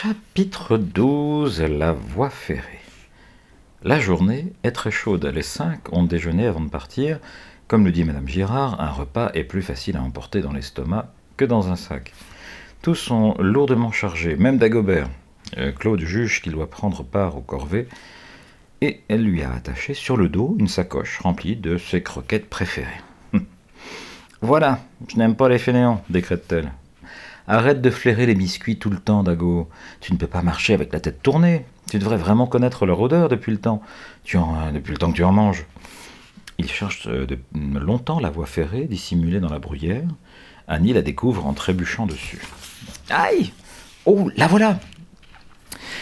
Chapitre 12 La voie ferrée. La journée est très chaude. Les cinq ont déjeuné avant de partir. Comme le dit Madame Girard, un repas est plus facile à emporter dans l'estomac que dans un sac. Tous sont lourdement chargés, même Dagobert. Euh, Claude juge qu'il doit prendre part au corvée et elle lui a attaché sur le dos une sacoche remplie de ses croquettes préférées. voilà, je n'aime pas les fainéants, décrète-t-elle. Arrête de flairer les biscuits tout le temps, Dago. Tu ne peux pas marcher avec la tête tournée. Tu devrais vraiment connaître leur odeur depuis le temps. Tu en, depuis le temps que tu en manges. Il cherche euh, de longtemps la voie ferrée dissimulée dans la bruyère. Annie la découvre en trébuchant dessus. Aïe Oh, la voilà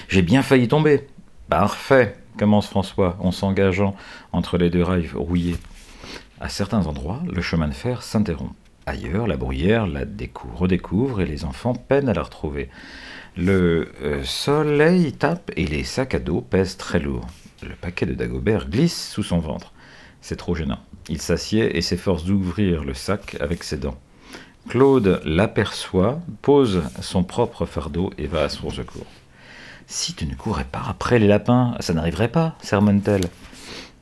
J'ai bien failli tomber. Parfait, commence François en s'engageant entre les deux rails rouillés. À certains endroits, le chemin de fer s'interrompt. Ailleurs, la bruyère la redécouvre et les enfants peinent à la retrouver. Le euh, soleil tape et les sacs à dos pèsent très lourd. Le paquet de Dagobert glisse sous son ventre. C'est trop gênant. Il s'assied et s'efforce d'ouvrir le sac avec ses dents. Claude l'aperçoit, pose son propre fardeau et va à son secours. Si tu ne courais pas après les lapins, ça n'arriverait pas, sermonne-t-elle.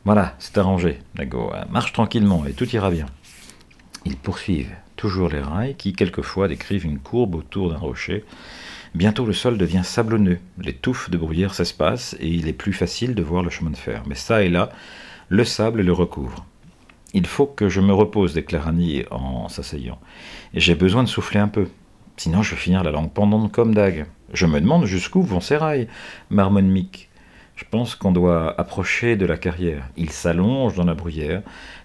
Voilà, c'est arrangé, Dago. Marche tranquillement et tout ira bien. Ils poursuivent toujours les rails qui quelquefois décrivent une courbe autour d'un rocher. Bientôt le sol devient sablonneux, les touffes de bruyère s'espacent et il est plus facile de voir le chemin de fer. Mais ça et là, le sable le recouvre. Il faut que je me repose, déclare Annie en s'asseyant. J'ai besoin de souffler un peu. Sinon je vais finir la langue pendante comme dague. Je me demande jusqu'où vont ces rails, marmonne Mick. Je pense qu'on doit approcher de la carrière. Il s'allonge dans la bruyère.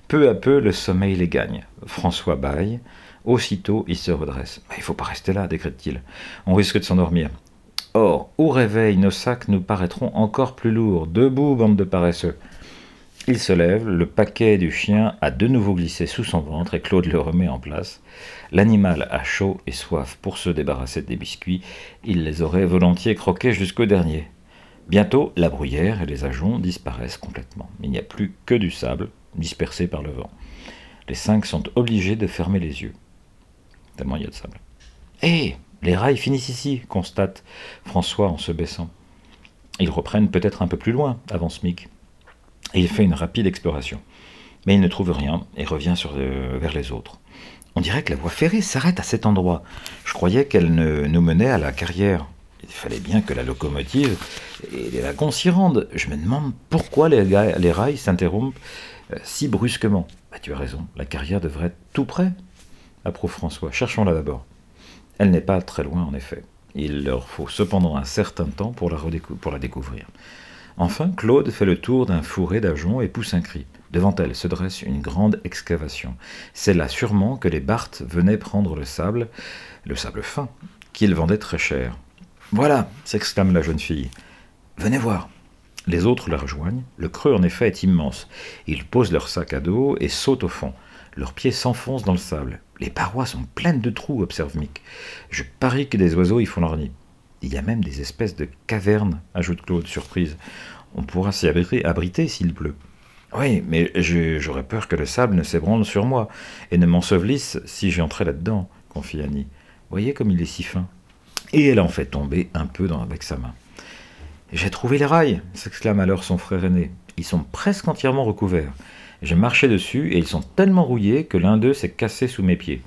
Peu à peu, le sommeil les gagne. François baille. Aussitôt, il se redresse. Mais il faut pas rester là, décrète-t-il. On risque de s'endormir. Or, au réveil, nos sacs nous paraîtront encore plus lourds. Debout, bande de paresseux. Il se lève, le paquet du chien a de nouveau glissé sous son ventre et Claude le remet en place. L'animal a chaud et soif pour se débarrasser des biscuits. Il les aurait volontiers croqués jusqu'au dernier. Bientôt, la bruyère et les ajoncs disparaissent complètement. Il n'y a plus que du sable, dispersé par le vent. Les cinq sont obligés de fermer les yeux. Tellement il y a de sable. Hé Les rails finissent ici, constate François en se baissant. Ils reprennent peut-être un peu plus loin, avant Mick. Et il fait une rapide exploration. Mais il ne trouve rien et revient euh, vers les autres. On dirait que la voie ferrée s'arrête à cet endroit. Je croyais qu'elle nous menait à la carrière. Il fallait bien que la locomotive et les wagons s'y rendent. Je me demande pourquoi les, rails s'interrompent euh, si brusquement. Bah, tu as raison, la carrière devrait être tout près. Approuve François. Cherchons-la d'abord. Elle n'est pas très loin, en effet. Il leur faut cependant un certain temps pour la, pour découvrir. Enfin, Claude fait le tour d'un fourré d'ajoncs et pousse un cri. Devant elle se dresse une grande excavation. C'est là sûrement que les Barthes venaient prendre le sable, le sable fin, qu'ils vendaient très cher. Voilà, s'exclame la jeune fille. Venez voir. Les autres la rejoignent. Le creux, en effet, est immense. Ils posent leur sac à dos et sautent au fond. Leurs pieds s'enfoncent dans le sable. Les parois sont pleines de trous, observe Mick. Je parie que des oiseaux y font leur nid. Il y a même des espèces de cavernes, ajoute Claude, surprise. On pourra s'y abriter, s'il pleut. Oui, mais j'aurais peur que le sable ne s'ébranle sur moi et ne m'ensevelisse si j'entrais là-dedans, confie Annie. Voyez comme il est si fin et elle en fait tomber un peu avec sa main. J'ai trouvé les rails s'exclame alors son frère aîné. Ils sont presque entièrement recouverts. J'ai marché dessus et ils sont tellement rouillés que l'un d'eux s'est cassé sous mes pieds.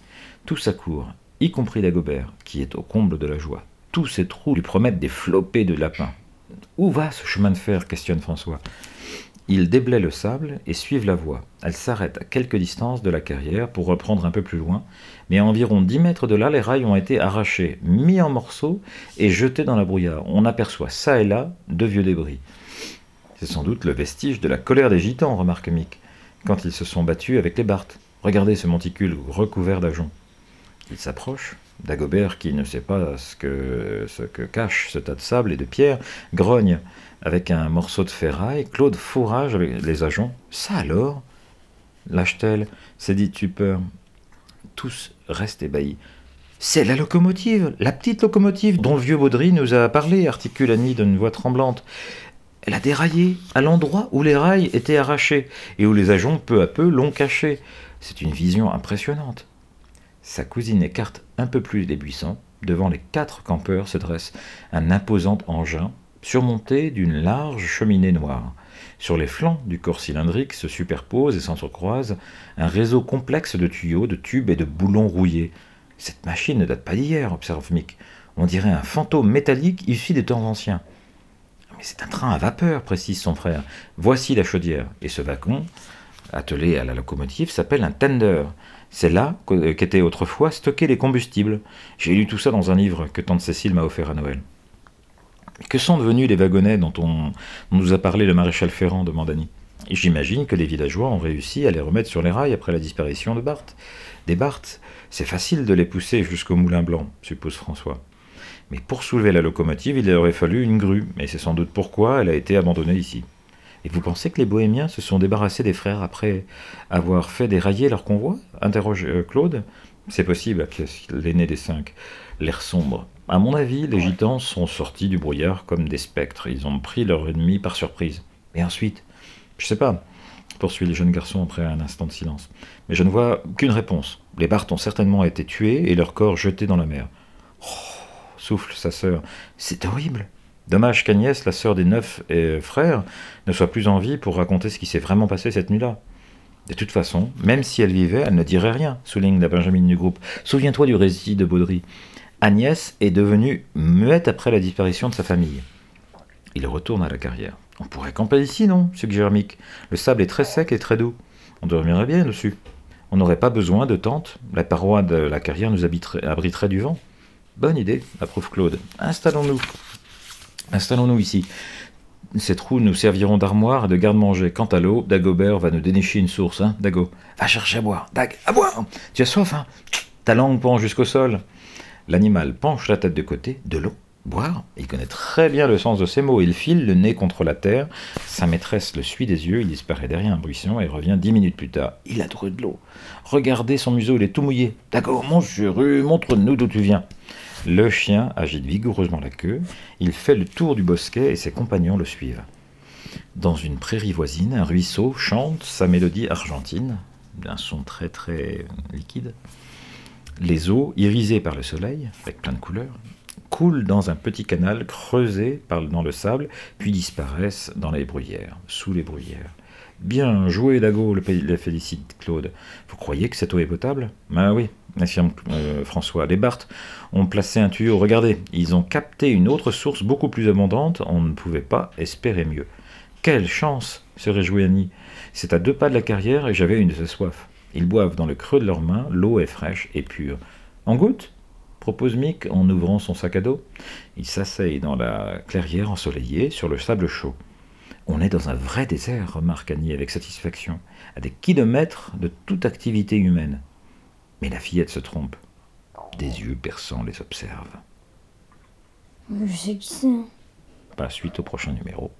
Tout accourt, y compris Dagobert, qui est au comble de la joie. Tous ces trous lui promettent des flopées de lapins. Où va ce chemin de fer questionne François. Ils déblaient le sable et suivent la voie. Elle s'arrête à quelque distance de la carrière pour reprendre un peu plus loin, mais à environ dix mètres de là, les rails ont été arrachés, mis en morceaux et jetés dans la brouillard. On aperçoit ça et là de vieux débris. C'est sans doute le vestige de la colère des gitans, remarque Mick, quand ils se sont battus avec les Barthes. Regardez ce monticule recouvert d'ajoncs. Il s'approche. Dagobert, qui ne sait pas ce que, cache ce tas de sable et de pierres, grogne avec un morceau de ferraille. Claude fourrage avec les ajoncs. Ça alors? Lâche-t-elle, s'est dit Tupper. Tous restent ébahis. C'est la locomotive, la petite locomotive dont le vieux Baudry nous a parlé, articule Annie d'une voix tremblante. Elle a déraillé à l'endroit où les rails étaient arrachés et où les ajoncs peu à peu l'ont caché. C'est une vision impressionnante. Sa cousine écarte un peu plus les buissons. devant les quatre campeurs se dresse un imposant engin surmonté d'une large cheminée noire. Sur les flancs du corps cylindrique se superpose et s'entrecroise un réseau complexe de tuyaux, de tubes et de boulons rouillés. Cette machine ne date pas d'hier, observe Mick. On dirait un fantôme métallique issu des temps anciens. Mais c'est un train à vapeur, précise son frère. Voici la chaudière. Et ce wagon, attelé à la locomotive, s'appelle un tender. C'est là qu'étaient autrefois stockés les combustibles. J'ai lu tout ça dans un livre que tante Cécile m'a offert à Noël. Que sont devenus les wagonnets dont on, nous a parlé le maréchal Ferrand demande Annie. J'imagine que les villageois ont réussi à les remettre sur les rails après la disparition de Barthes. Des Barthes, c'est facile de les pousser jusqu'au moulin blanc, suppose François. Mais pour soulever la locomotive, il aurait fallu une grue, et c'est sans doute pourquoi elle a été abandonnée ici. Et vous pensez que les bohémiens se sont débarrassés des frères après avoir fait dérailler leur convoi interroge euh, Claude. C'est possible, l'aîné des cinq. L'air sombre. À mon avis, les gitans sont sortis du brouillard comme des spectres. Ils ont pris leur ennemi par surprise. Et ensuite Je sais pas, poursuit le jeune garçon après un instant de silence. Mais je ne vois qu'une réponse. Les Barthes ont certainement été tués et leurs corps jetés dans la mer. Oh, souffle sa sœur. C'est horrible. Dommage qu'Agnès, la sœur des neuf frères, ne soit plus en vie pour raconter ce qui s'est vraiment passé cette nuit-là. De toute façon, même si elle vivait, elle ne dirait rien, souligne la Benjamin du groupe. Souviens-toi du récit de Baudry. Agnès est devenue muette après la disparition de sa famille. Il retourne à la carrière. On pourrait camper ici, non suggère Mick. Le sable est très sec et très doux. On dormirait bien dessus. On n'aurait pas besoin de tente. La paroi de la carrière nous abriterait du vent. Bonne idée, approuve Claude. Installons-nous. Installons-nous ici. Ces trous nous serviront d'armoire et de garde-manger. Quant à l'eau, Dagobert va nous dénicher une source, hein, Dago Va chercher à boire. Dag, à boire Tu as soif, hein Ta langue pend jusqu'au sol. L'animal penche la tête de côté, de l'eau, boire. Il connaît très bien le sens de ces mots. Il file le nez contre la terre. Sa maîtresse le suit des yeux. Il disparaît derrière un buisson et revient dix minutes plus tard. Il a trouvé de l'eau. Regardez son museau, il est tout mouillé. D'accord, mon montre-nous d'où tu viens. Le chien agite vigoureusement la queue. Il fait le tour du bosquet et ses compagnons le suivent. Dans une prairie voisine, un ruisseau chante sa mélodie argentine, d'un son très très liquide. Les eaux, irisées par le soleil, avec plein de couleurs, coulent dans un petit canal creusé dans le sable, puis disparaissent dans les bruyères, sous les bruyères. Bien joué, Dago, le félicite Claude. Vous croyez que cette eau est potable? Ben oui, affirme euh, François. Les Barthes ont placé un tuyau. Regardez, ils ont capté une autre source beaucoup plus abondante. On ne pouvait pas espérer mieux. Quelle chance se réjouit Annie. C'est à deux pas de la carrière et j'avais une de ces soifs. Ils boivent dans le creux de leurs mains, l'eau est fraîche et pure. En goutte propose Mick en ouvrant son sac à dos. Il s'asseye dans la clairière ensoleillée sur le sable chaud. On est dans un vrai désert, remarque Annie avec satisfaction, à des kilomètres de toute activité humaine. Mais la fillette se trompe. Des yeux perçants les observent. Je sais qui c'est. Pas suite au prochain numéro.